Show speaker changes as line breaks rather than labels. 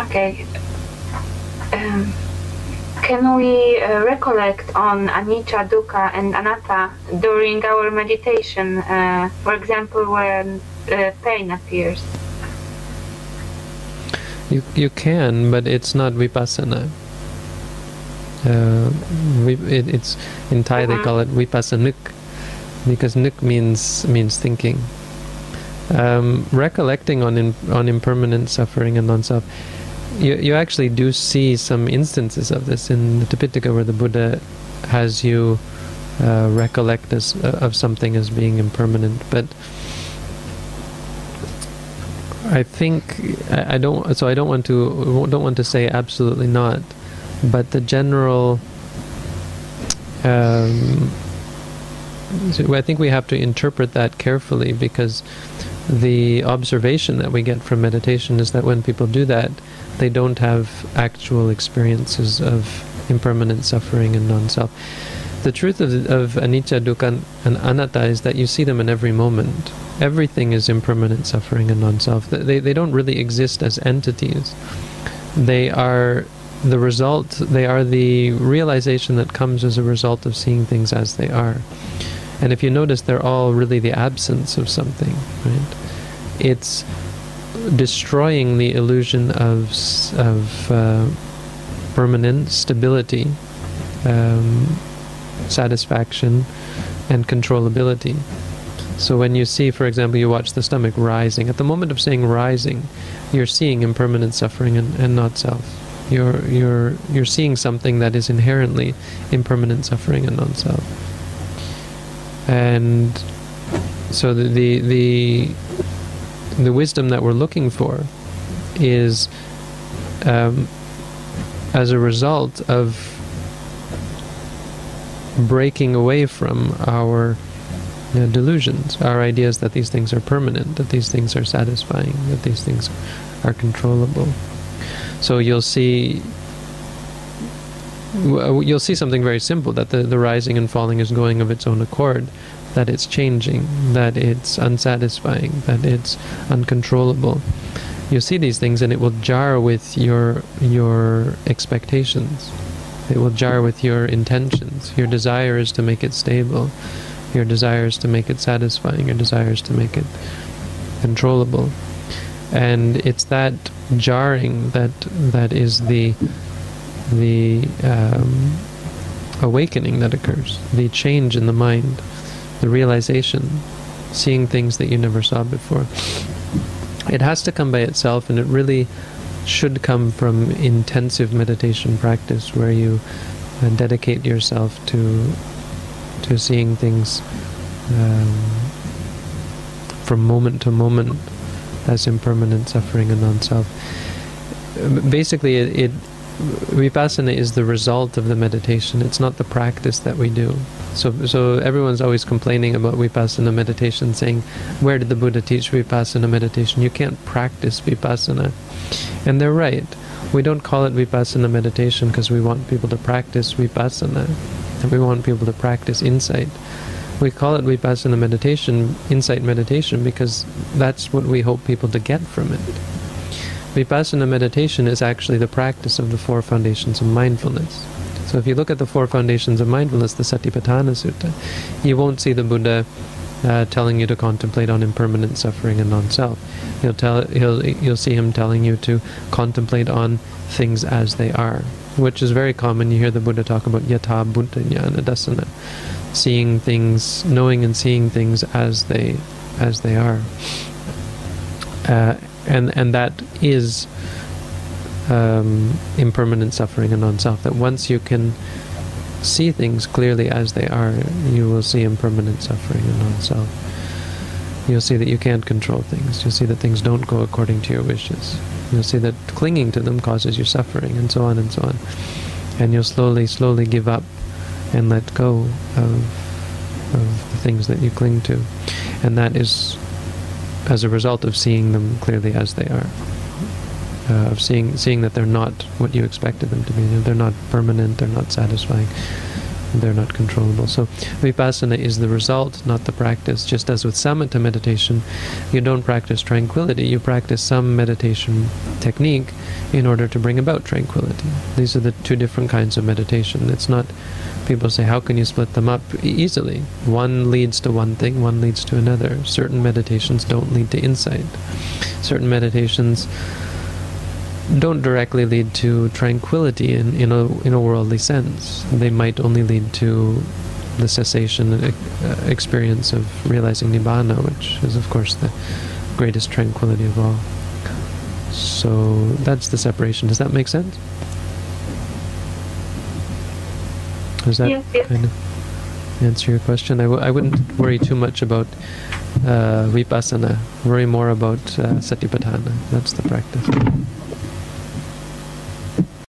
Okay. Um, can we uh, recollect on anicca, dukkha, and anatta during our meditation? Uh, for example, when uh, pain appears.
You you can, but it's not vipassana. Uh, we, it, it's in Thai they
Mhm.
call it vipassanuk because nuk means means thinking. Um, recollecting on in, on impermanent suffering and non-self, you you actually do see some instances of this in the Tipitaka where the Buddha has you uh, recollect as, uh, of something as being impermanent, but. I think I, I don't. So I don't want to. Don't want to say absolutely not, but the general. Um, so I think we have to interpret that carefully because the observation that we get from meditation is that when people do that, they don't have actual experiences of impermanent suffering and non-self. The truth of, of anicca, dukkha, and anatta is that you see them in every moment. Everything is impermanent suffering and non-self. They, they don't really exist as entities. They are the result, they are the realization that comes as a result of seeing things as they are. And if you notice, they're all really the absence of something, right? It's destroying the illusion of, of uh, permanent stability, um, satisfaction, and controllability. So when you see, for example, you watch the stomach rising, at the moment of saying rising, you're seeing impermanent suffering and, and not self. You're you're you're seeing something that is inherently impermanent suffering and non-self. And so the the the, the wisdom that we're looking for is um, as a result of breaking away from our you know, delusions, our ideas that these things are permanent, that these things are satisfying, that these things are controllable. So you'll see Uh, you'll see something very simple that the, the rising and falling is going of its own accord, that it's changing, that it's unsatisfying, that it's uncontrollable. You'll see these things and it will jar with your your expectations. It will jar with your intentions. Your desire is to make it stable. Your desire is to make it satisfying. Your desire is to make it controllable. And it's that jarring that that is the the um, awakening that occurs, the change in the mind, the realization, seeing things that you never saw before. It has to come by itself, and it really should come from intensive meditation practice where you uh, dedicate yourself to to seeing things um, from moment to moment as impermanent suffering and non-self. Basically, it, it vipassana is the result of the meditation. It's not the practice that we do. So, so everyone's always complaining about vipassana meditation, saying, "Where did the Buddha teach vipassana meditation? You can't practice vipassana." And they're right. We don't call it vipassana meditation because we want people to practice vipassana, and we want people to practice insight. We call it vipassana meditation, insight meditation, because that's what we hope people to get from it. Vipassana meditation is actually the practice of the four foundations of mindfulness. So if you look at the four foundations of mindfulness, the Satipatthana Sutta, you won't see the Buddha uh, telling you to contemplate on impermanent suffering and non-self. He'll tell he'll you'll see him telling you to contemplate on things as they are, which is very common. You hear the Buddha talk about yatha bhuta nyana dassana, seeing things, knowing and seeing things as they as they are. Uh, and and that is um, impermanent suffering and non-self. That once you can see things clearly as they are, you will see impermanent suffering and non-self. You'll see that you can't control things. You'll see that things don't go according to your wishes. You'll see that clinging to them causes you suffering, and so on and so on. And you'll slowly, slowly give up and let go of, of the things that you cling to. And that is as a result of seeing them clearly as they are. Uh, of seeing seeing that they're not what you expected them to be. They're not permanent. They're not satisfying. They're not controllable. So vipassana is the result, not the practice. Just as with samatha meditation, you don't practice tranquility, you practice some meditation technique in order to bring about tranquility. These are the two different kinds of meditation. It's not people say, how can you split them up? easily. One leads to one thing, one leads to another. Certain meditations don't lead to insight. Certain meditations don't directly lead to tranquility in, in, a, in a worldly sense. They might only lead to the cessation uh, experience of realizing Nibbana, which is, of course, the greatest tranquility of all. So that's the separation. Does that make sense? Does that
yes, yes.
kind of answer your question? I w- I wouldn't worry too much about uh, vipassana. Worry more about uh, satipatthana. That's the practice.